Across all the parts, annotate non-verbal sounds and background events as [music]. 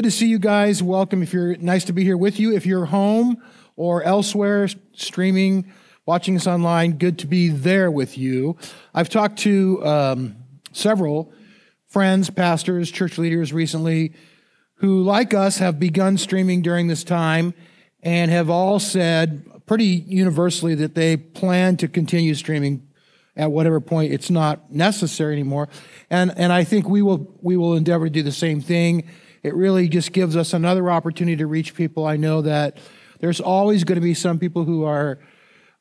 Good to see you guys. Welcome. If you're nice to be here with you. If you're home or elsewhere streaming, watching us online, good to be there with you. I've talked to um, several friends, pastors, church leaders recently who, like us, have begun streaming during this time and have all said pretty universally that they plan to continue streaming at whatever point it's not necessary anymore. And, and I think we will, we will endeavor to do the same thing it really just gives us another opportunity to reach people. I know that there's always going to be some people who are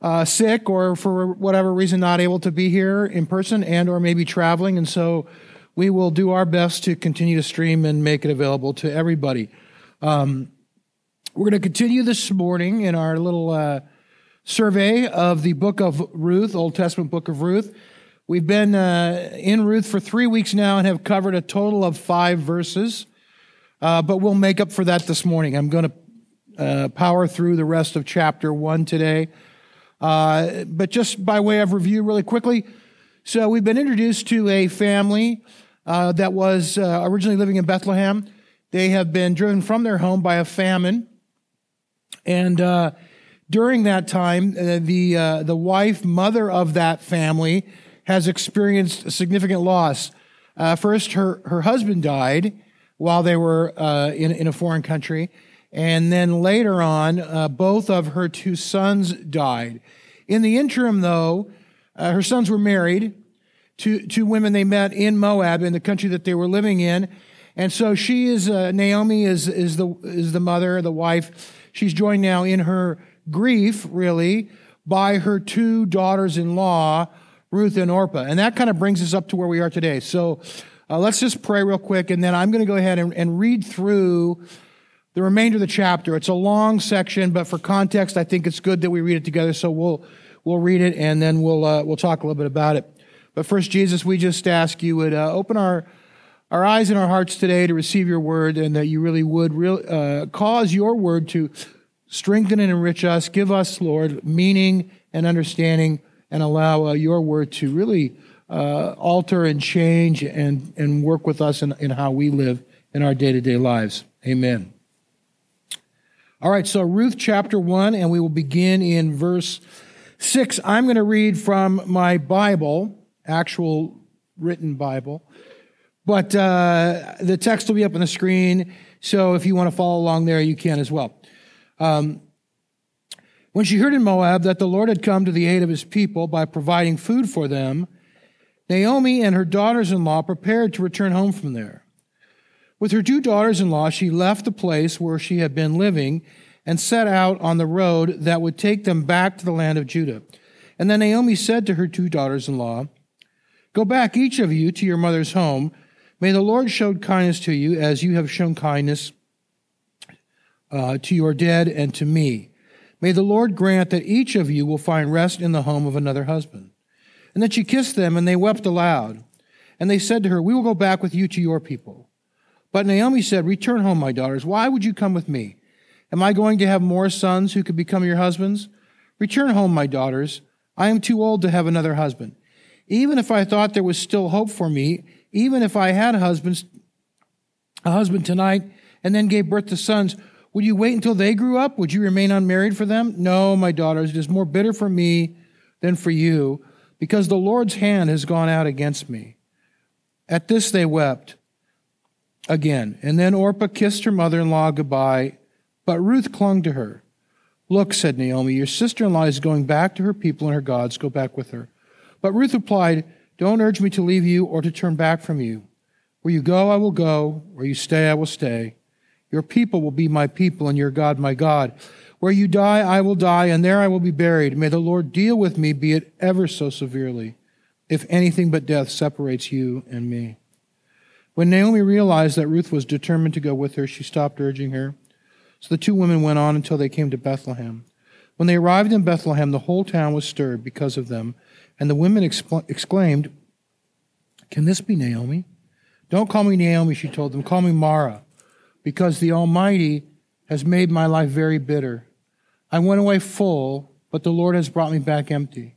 uh, sick or for whatever reason not able to be here in person and or maybe traveling and so we will do our best to continue to stream and make it available to everybody. Um, we're going to continue this morning in our little uh, survey of the book of ruth old testament book of ruth. We've been uh, in ruth for three weeks now and have covered a total of five verses uh, but we'll make up for that this morning. I'm going to uh, power through the rest of chapter one today. Uh, but just by way of review, really quickly. So we've been introduced to a family uh, that was uh, originally living in Bethlehem. They have been driven from their home by a famine. And uh, during that time, the, the wife, mother of that family, has experienced significant loss. first, her, her husband died while they were uh, in, in a foreign country. And then later on, uh, both of her two sons died. In the interim, though, uh, her sons were married to two women they met in Moab, in the country that they were living in. And so she is, uh, Naomi is, is, the, is the mother, the wife. She's joined now in her grief, really, by her two daughters in law, Ruth and Orpah. And that kind of brings us up to where we are today. So uh, let's just pray real quick, and then I'm going to go ahead and, and read through the remainder of the chapter. It's a long section, but for context, I think it's good that we read it together. So we'll we'll read it, and then we'll uh, we'll talk a little bit about it. But first, Jesus, we just ask you would uh, open our our eyes and our hearts today to receive your word, and that you really would uh, cause your word to strengthen and enrich us. Give us, Lord, meaning and understanding, and allow uh, your word to really uh, alter and change and, and work with us in, in how we live in our day to day lives. Amen. All right, so Ruth chapter 1, and we will begin in verse 6. I'm going to read from my Bible, actual written Bible, but uh, the text will be up on the screen, so if you want to follow along there, you can as well. Um, when she heard in Moab that the Lord had come to the aid of his people by providing food for them, Naomi and her daughters in law prepared to return home from there. With her two daughters in law, she left the place where she had been living and set out on the road that would take them back to the land of Judah. And then Naomi said to her two daughters in law, Go back, each of you, to your mother's home. May the Lord show kindness to you as you have shown kindness uh, to your dead and to me. May the Lord grant that each of you will find rest in the home of another husband. And then she kissed them, and they wept aloud. And they said to her, We will go back with you to your people. But Naomi said, Return home, my daughters. Why would you come with me? Am I going to have more sons who could become your husbands? Return home, my daughters. I am too old to have another husband. Even if I thought there was still hope for me, even if I had husbands, a husband tonight and then gave birth to sons, would you wait until they grew up? Would you remain unmarried for them? No, my daughters, it is more bitter for me than for you because the Lord's hand has gone out against me. At this they wept again. And then Orpah kissed her mother in law goodbye, but Ruth clung to her. Look, said Naomi, your sister in law is going back to her people and her gods. Go back with her. But Ruth replied, Don't urge me to leave you or to turn back from you. Where you go, I will go. Where you stay, I will stay. Your people will be my people, and your God my God. Where you die, I will die, and there I will be buried. May the Lord deal with me, be it ever so severely, if anything but death separates you and me. When Naomi realized that Ruth was determined to go with her, she stopped urging her. So the two women went on until they came to Bethlehem. When they arrived in Bethlehem, the whole town was stirred because of them, and the women exclaimed, Can this be Naomi? Don't call me Naomi, she told them. Call me Mara, because the Almighty has made my life very bitter. I went away full, but the Lord has brought me back empty.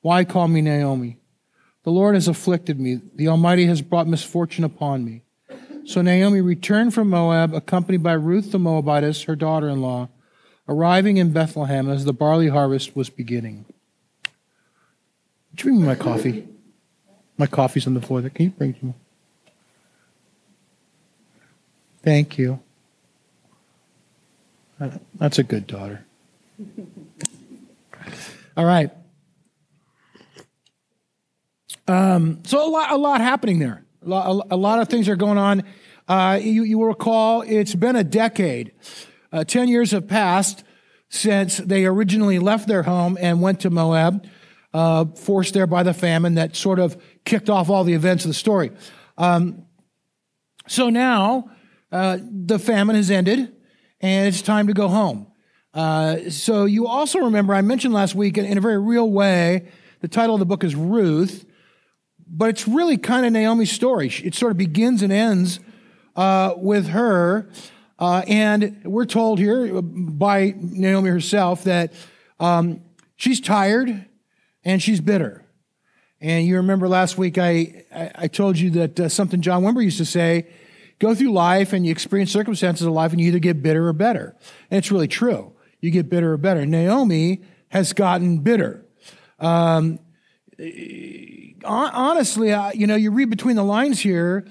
Why call me Naomi? The Lord has afflicted me. The Almighty has brought misfortune upon me. So Naomi returned from Moab, accompanied by Ruth the Moabitess, her daughter in law, arriving in Bethlehem as the barley harvest was beginning. Would you bring me my coffee? My coffee's on the floor there. Can you bring it to me? Thank you. That's a good daughter. All right. Um, so a lot, a lot happening there. A lot, a lot of things are going on. Uh, you, you, will recall it's been a decade. Uh, Ten years have passed since they originally left their home and went to Moab, uh, forced there by the famine that sort of kicked off all the events of the story. Um, so now uh, the famine has ended and it's time to go home. Uh, so you also remember, I mentioned last week in, a very real way, the title of the book is Ruth, but it's really kind of Naomi's story. It sort of begins and ends uh, with her. Uh, and we're told here by Naomi herself that um, she's tired and she's bitter. And you remember last week I, I, I told you that uh, something John Wimber used to say go through life and you experience circumstances of life and you either get bitter or better. And it's really true. You get bitter or better. Naomi has gotten bitter. Um, honestly, you know, you read between the lines here,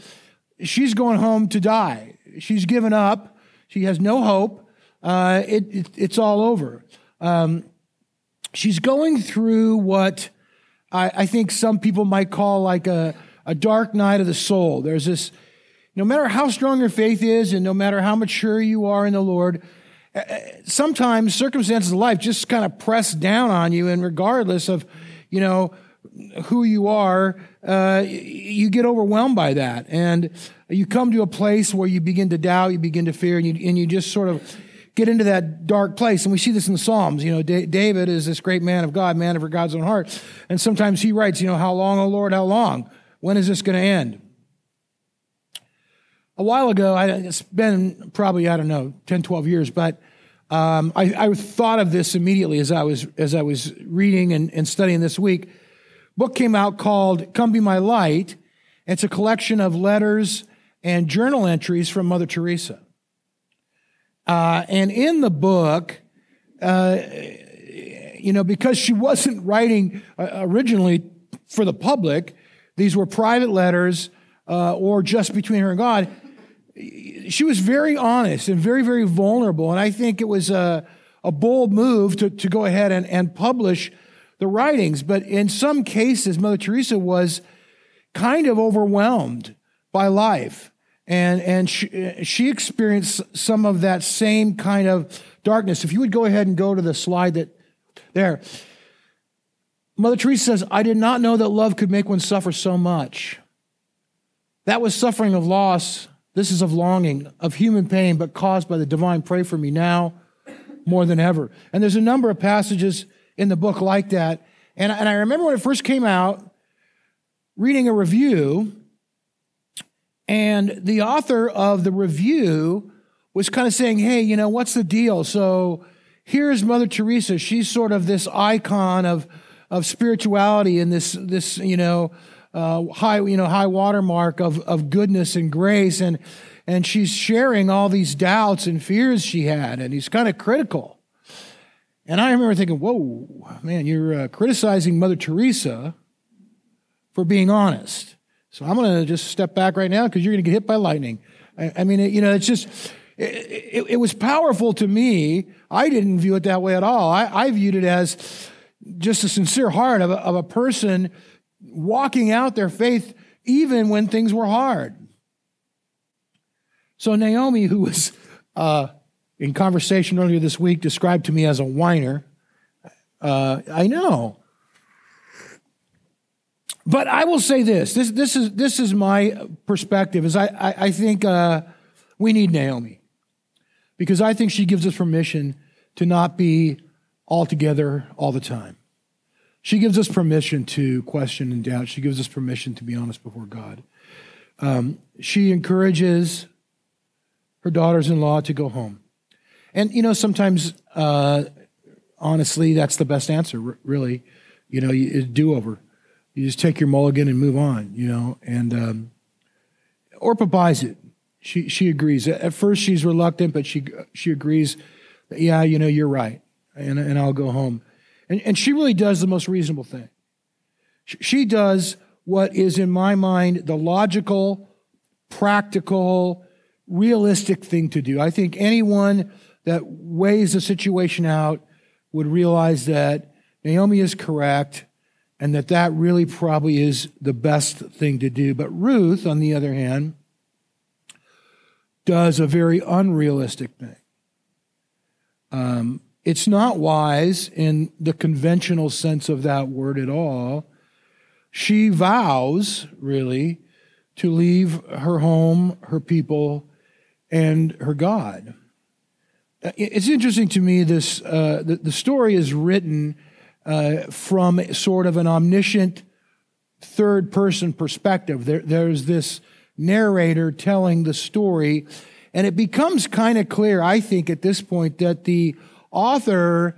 she's going home to die. She's given up. She has no hope. Uh, it, it, it's all over. Um, she's going through what I, I, think some people might call like a, a dark night of the soul. There's this no matter how strong your faith is and no matter how mature you are in the Lord, sometimes circumstances of life just kind of press down on you, and regardless of, you know, who you are, uh, you get overwhelmed by that. And you come to a place where you begin to doubt, you begin to fear, and you, and you just sort of get into that dark place. And we see this in the Psalms. You know, David is this great man of God, man of God's own heart. And sometimes he writes, you know, how long, O Lord, how long? When is this going to end? a while ago, it's been probably, I don't know, 10, 12 years, but um, I, I, thought of this immediately as I was, as I was reading and, and studying this week. book came out called Come Be My Light. It's a collection of letters and journal entries from Mother Teresa. Uh, and in the book, uh, you know, because she wasn't writing uh, originally for the public, these were private letters uh, or just between her and God she was very honest and very, very vulnerable. And I think it was a, a bold move to, to go ahead and, and publish the writings. But in some cases, Mother Teresa was kind of overwhelmed by life. And, and she, she experienced some of that same kind of darkness. If you would go ahead and go to the slide that there. Mother Teresa says, I did not know that love could make one suffer so much. That was suffering of loss this is of longing, of human pain, but caused by the divine. Pray for me now more than ever. And there's a number of passages in the book like that. And, and I remember when it first came out, reading a review, and the author of the review was kind of saying, hey, you know, what's the deal? So here's Mother Teresa. She's sort of this icon of, of spirituality and this, this, you know, uh, high, you know, high watermark of, of goodness and grace. And, and she's sharing all these doubts and fears she had. And he's kind of critical. And I remember thinking, whoa, man, you're uh, criticizing Mother Teresa for being honest. So I'm going to just step back right now because you're going to get hit by lightning. I, I mean, it, you know, it's just, it, it, it, was powerful to me. I didn't view it that way at all. I, I viewed it as just a sincere heart of a, of a person walking out their faith even when things were hard. So Naomi, who was uh, in conversation earlier this week, described to me as a whiner. Uh, I know. But I will say this: this, this is this is my perspective. Is I I, I think uh, we need Naomi because I think she gives us permission to not be all together all the time. She gives us permission to question and doubt. She gives us permission to be honest before God. Um, she encourages her daughters in law to go home. And, you know, sometimes, uh, honestly, that's the best answer, really. You know, do over. You just take your mulligan and move on, you know. And um, Orpah buys it. She, she agrees. At first, she's reluctant, but she, she agrees, that, yeah, you know, you're right. And, and I'll go home. And, and she really does the most reasonable thing. She does what is, in my mind, the logical, practical, realistic thing to do. I think anyone that weighs the situation out would realize that Naomi is correct and that that really probably is the best thing to do. But Ruth, on the other hand, does a very unrealistic thing. Um, it's not wise in the conventional sense of that word at all. She vows, really, to leave her home, her people, and her God. It's interesting to me. This uh, the, the, story is written uh, from sort of an omniscient third person perspective. There, there's this narrator telling the story, and it becomes kind of clear, I think, at this point, that the author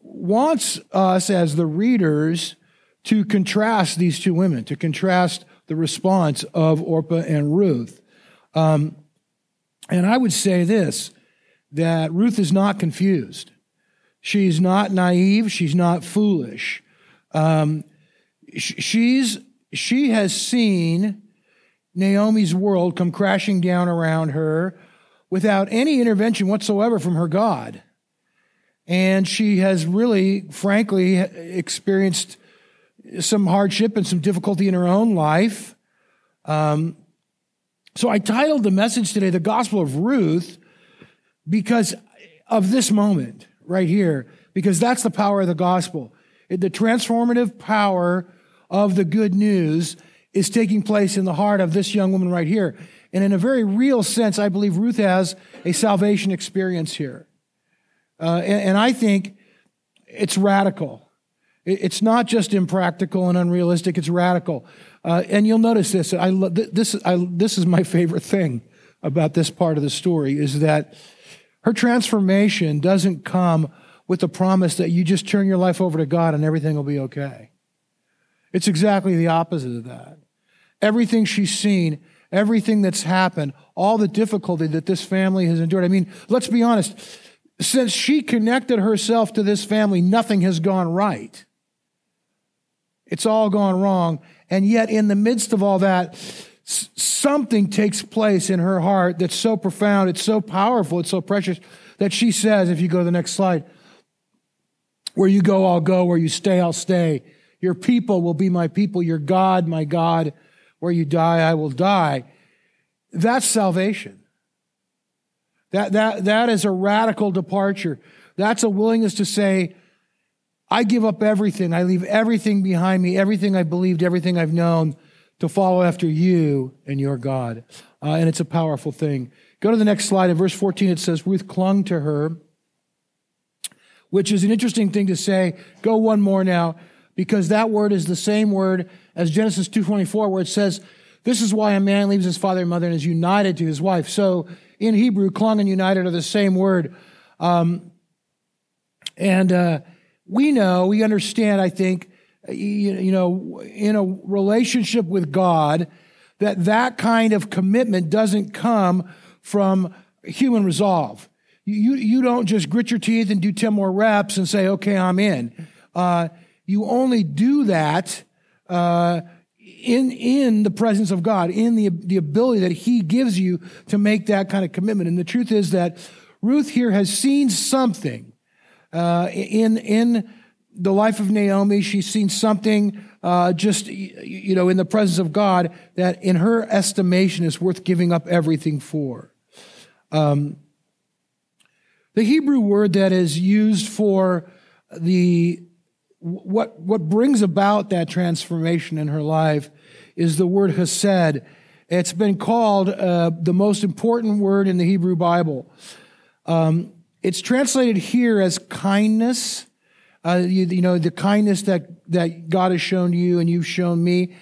wants us as the readers to contrast these two women, to contrast the response of Orpah and Ruth. Um, and I would say this that Ruth is not confused. She's not naive. She's not foolish. Um, she's, she has seen Naomi's world come crashing down around her without any intervention whatsoever from her God. And she has really, frankly, experienced some hardship and some difficulty in her own life. Um, so I titled the message today, The Gospel of Ruth, because of this moment right here, because that's the power of the gospel. The transformative power of the good news is taking place in the heart of this young woman right here. And in a very real sense, I believe Ruth has a salvation experience here. Uh, and, and I think it's radical. It's not just impractical and unrealistic, it's radical. Uh, and you'll notice this. I, this, I, this is my favorite thing about this part of the story is that her transformation doesn't come with the promise that you just turn your life over to God and everything will be okay. It's exactly the opposite of that. Everything she's seen, everything that's happened, all the difficulty that this family has endured. I mean, let's be honest. Since she connected herself to this family, nothing has gone right. It's all gone wrong. And yet, in the midst of all that, something takes place in her heart that's so profound, it's so powerful, it's so precious that she says, if you go to the next slide, where you go, I'll go. Where you stay, I'll stay. Your people will be my people. Your God, my God. Where you die, I will die. That's salvation. That, that, that is a radical departure. That's a willingness to say, I give up everything. I leave everything behind me, everything I believed, everything I've known to follow after you and your God. Uh, and it's a powerful thing. Go to the next slide. In verse 14, it says, Ruth clung to her, which is an interesting thing to say. Go one more now, because that word is the same word as Genesis 2.24, where it says, this is why a man leaves his father and mother and is united to his wife. So in Hebrew, clung and united are the same word. Um, and, uh, we know, we understand, I think, you know, in a relationship with God, that that kind of commitment doesn't come from human resolve. You, you don't just grit your teeth and do 10 more reps and say, okay, I'm in. Uh, you only do that uh, in, in the presence of God, in the, the ability that He gives you to make that kind of commitment. And the truth is that Ruth here has seen something uh, in, in the life of Naomi, she's seen something uh, just, you know, in the presence of God that in her estimation is worth giving up everything for. Um, The Hebrew word that is used for the what what brings about that transformation in her life is the word hesed. It's been called uh, the most important word in the Hebrew Bible. Um, it's translated here as kindness. Uh, you, you, know, the kindness that, that God has shown you and you've shown me.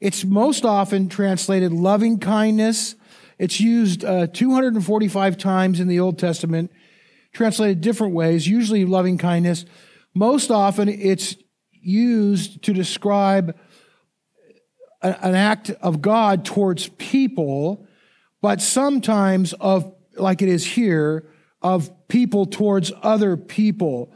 It's most often translated loving kindness. It's used uh, 245 times in the Old Testament, translated different ways, usually loving kindness. Most often, it's used to describe an act of God towards people, but sometimes of, like it is here, of people towards other people.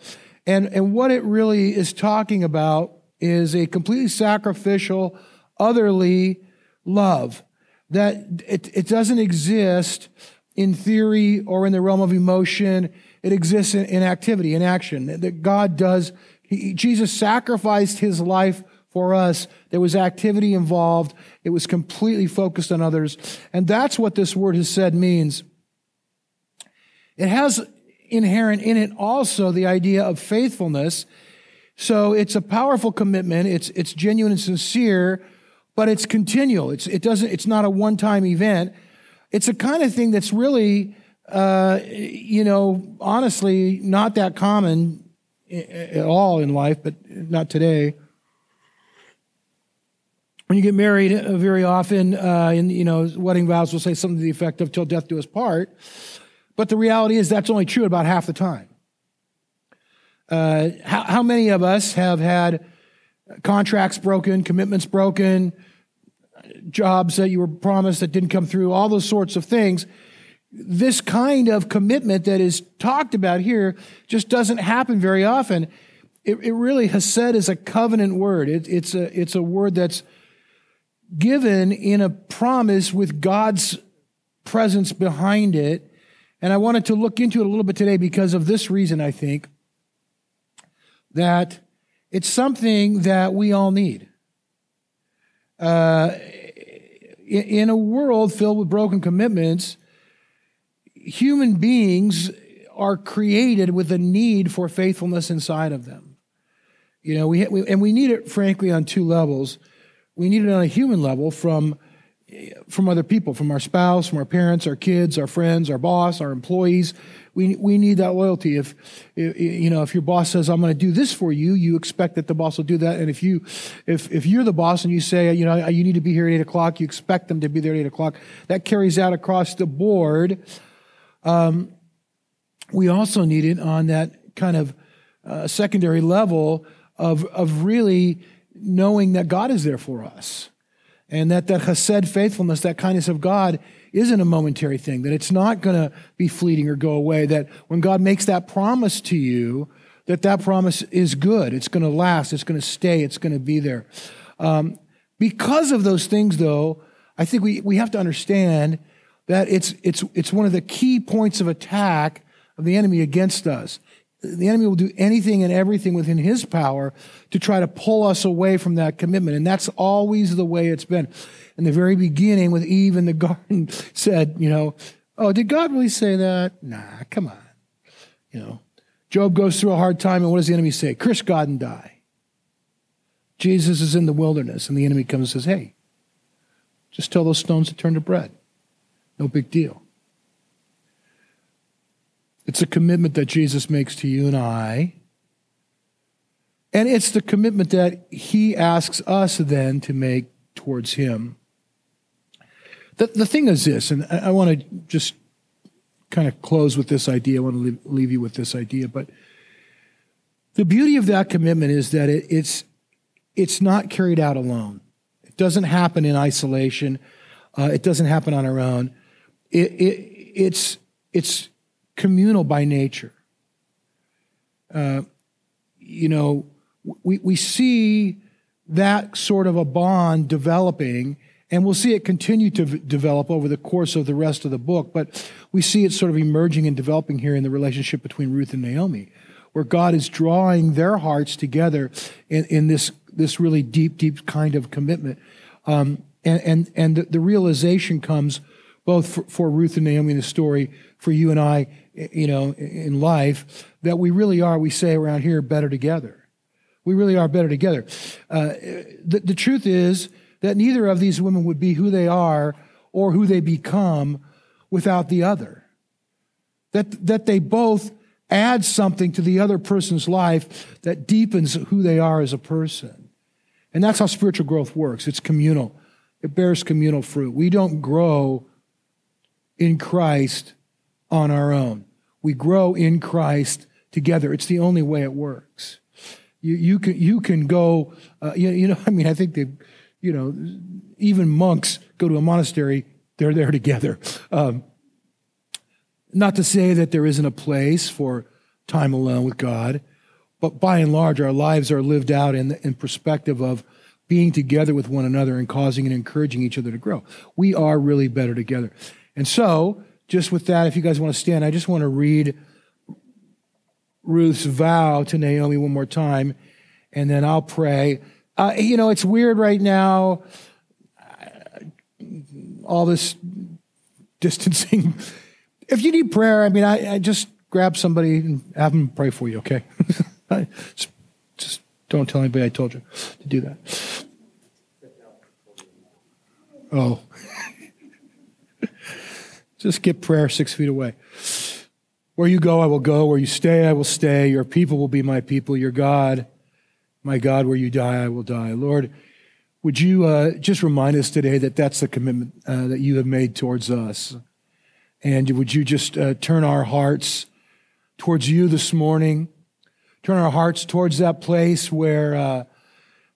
And, and what it really is talking about is a completely sacrificial, otherly love. That it, it doesn't exist in theory or in the realm of emotion. It exists in, in activity, in action. That God does, he, Jesus sacrificed his life for us. There was activity involved. It was completely focused on others. And that's what this word hesed means. It has inherent in it also the idea of faithfulness. So it's a powerful commitment. It's, it's genuine and sincere, but it's continual. It's, it doesn't, it's not a one time event. It's a kind of thing that's really, uh, you know, honestly, not that common at all in life, but not today. When you get married, uh, very often, uh, in you know, wedding vows will say something to the effect of "till death do us part." But the reality is that's only true about half the time. Uh, how, how many of us have had contracts broken, commitments broken, jobs that you were promised that didn't come through, all those sorts of things? This kind of commitment that is talked about here just doesn't happen very often. It, it really hesed is a covenant word. It, it's a it's a word that's given in a promise with God's presence behind it and I wanted to look into it a little bit today because of this reason, I think, that it's something that we all need. Uh, in a world filled with broken commitments, human beings are created with a need for faithfulness inside of them. You know, we, we and we need it, frankly, on two levels. We need it on a human level from from other people, from our spouse, from our parents, our kids, our friends, our boss, our employees. We, we need that loyalty. If, you know, if your boss says, I'm going to do this for you, you expect that the boss will do that. And if you, if, if you're the boss and you say, you know, you need to be here at eight o'clock, you expect them to be there at eight o'clock. That carries out across the board. Um, we also need it on that kind of uh, secondary level of, of really knowing that God is there for us and that that chesed faithfulness, that kindness of God, isn't a momentary thing, that it's not going to be fleeting or go away, that when God makes that promise to you, that that promise is good. It's going to last. It's going to stay. It's going to be there. Um, because of those things, though, I think we, we have to understand that it's, it's, it's one of the key points of attack of the enemy against us the enemy will do anything and everything within his power to try to pull us away from that commitment. And that's always the way it's been. In the very beginning, with Eve in the [laughs] garden, said, you know, oh, did God really say that? Nah, come on. You know, Job goes through a hard time, and what does the enemy say? Curse God and die. Jesus is in the wilderness, and the enemy comes and says, hey, just tell those stones to turn to bread. No big deal. It's a commitment that Jesus makes to you and I. And it's the commitment that he asks us then to make towards him. The, the thing is this, and I, I want to just kind of close with this idea. I want to leave, leave, you with this idea. But the beauty of that commitment is that it, it's, it's not carried out alone. It doesn't happen in isolation. Uh, it doesn't happen on our own. It, it, it's, it's communal by nature. Uh, you know, we, we see that sort of a bond developing, and we'll see it continue to v- develop over the course of the rest of the book, but we see it sort of emerging and developing here in the relationship between Ruth and Naomi, where God is drawing their hearts together in, in this, this really deep, deep kind of commitment. Um, and and, and the, the realization comes both for, for Ruth and Naomi in the story, for you and I, you know, in life, that we really are, we say around here, better together. We really are better together. Uh, the, the truth is that neither of these women would be who they are or who they become without the other. That, that they both add something to the other person's life that deepens who they are as a person. And that's how spiritual growth works. It's communal. It bears communal fruit. We don't grow in Christ on our own. We grow in Christ together. It's the only way it works. You, you can, you can go, uh, you, you know, [laughs] I mean, I think they, you know, even monks go to a monastery, they're there together. Um, not to say that there isn't a place for time alone with God, but by and large, our lives are lived out in, in perspective of being together with one another and causing and encouraging each other to grow. We are really better together. And so, just with that, if you guys want to stand, I just want to read Ruth's vow to Naomi one more time, and then I'll pray. Uh, you know, it's weird right now, all this distancing. [laughs] if you need prayer, I mean, I, I, just grab somebody and have them pray for you, okay? [laughs] just don't tell anybody I told you to do that. Oh. Just get prayer six feet away. Where you go, I will go. Where you stay, I will stay. Your people will be my people. Your God, my God, where you die, I will die. Lord, would you uh, just remind us today that that's the commitment uh, that you have made towards us? And would you just uh, turn our hearts towards you this morning? Turn our hearts towards that place where uh,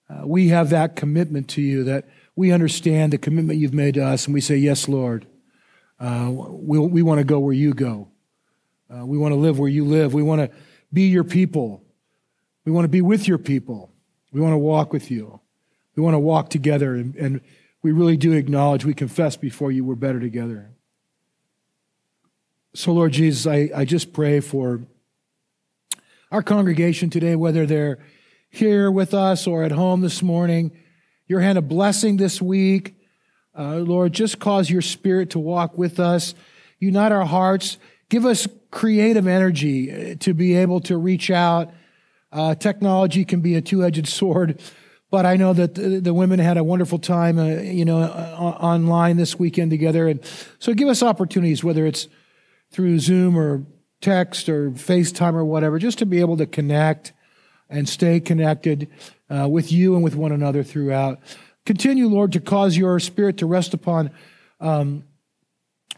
uh, we have that commitment to you, that we understand the commitment you've made to us, and we say, Yes, Lord. Uh, we, we want to go where you go. Uh, we want to live where you live. We want to be your people. We want to be with your people. We want to walk with you. We want to walk together. And, and we really do acknowledge, we confess before you we're better together. So, Lord Jesus, I, I just pray for our congregation today, whether they're here with us or at home this morning, your hand of blessing this week. Uh, Lord, just cause your spirit to walk with us, unite our hearts, give us creative energy uh, to be able to reach out. Uh, technology can be a two-edged [laughs] sword, but I know that the, the women had a wonderful time, uh, you know, uh, online this weekend together, and so give us opportunities, whether it's through Zoom or text or FaceTime or whatever, just to be able to connect and stay connected uh, with you and with one another throughout. Continue, Lord, to cause your spirit to rest upon um,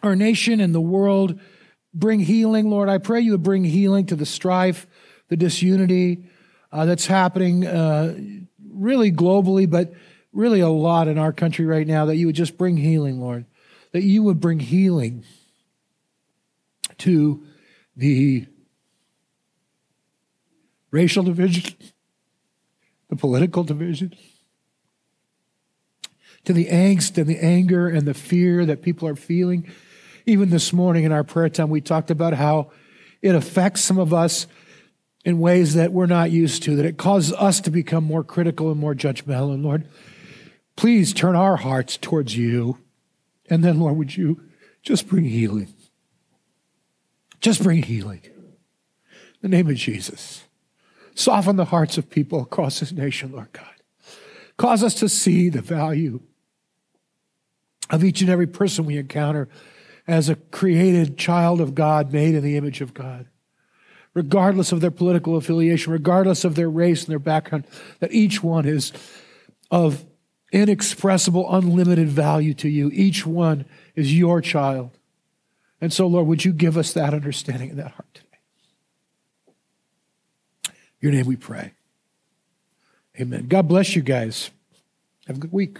our nation and the world. Bring healing, Lord. I pray you would bring healing to the strife, the disunity uh, that's happening uh, really globally, but really a lot in our country right now, that you would just bring healing, Lord. That you would bring healing to the racial division, [laughs] the political division to the angst and the anger and the fear that people are feeling. Even this morning in our prayer time, we talked about how it affects some of us in ways that we're not used to, that it causes us to become more critical and more judgmental. And Lord, please turn our hearts towards you. And then, Lord, would you just bring healing? Just bring healing. In the name of Jesus. Soften the hearts of people across this nation, Lord God. Cause us to see the value of each and every person we encounter as a created child of God, made in the image of God. Regardless of their political affiliation, regardless of their race and their background, that each one is of inexpressible, unlimited value to you. Each one is your child. And so, Lord, would you give us that understanding and that heart today? Your name we pray. Amen. God bless you guys. Have a good week.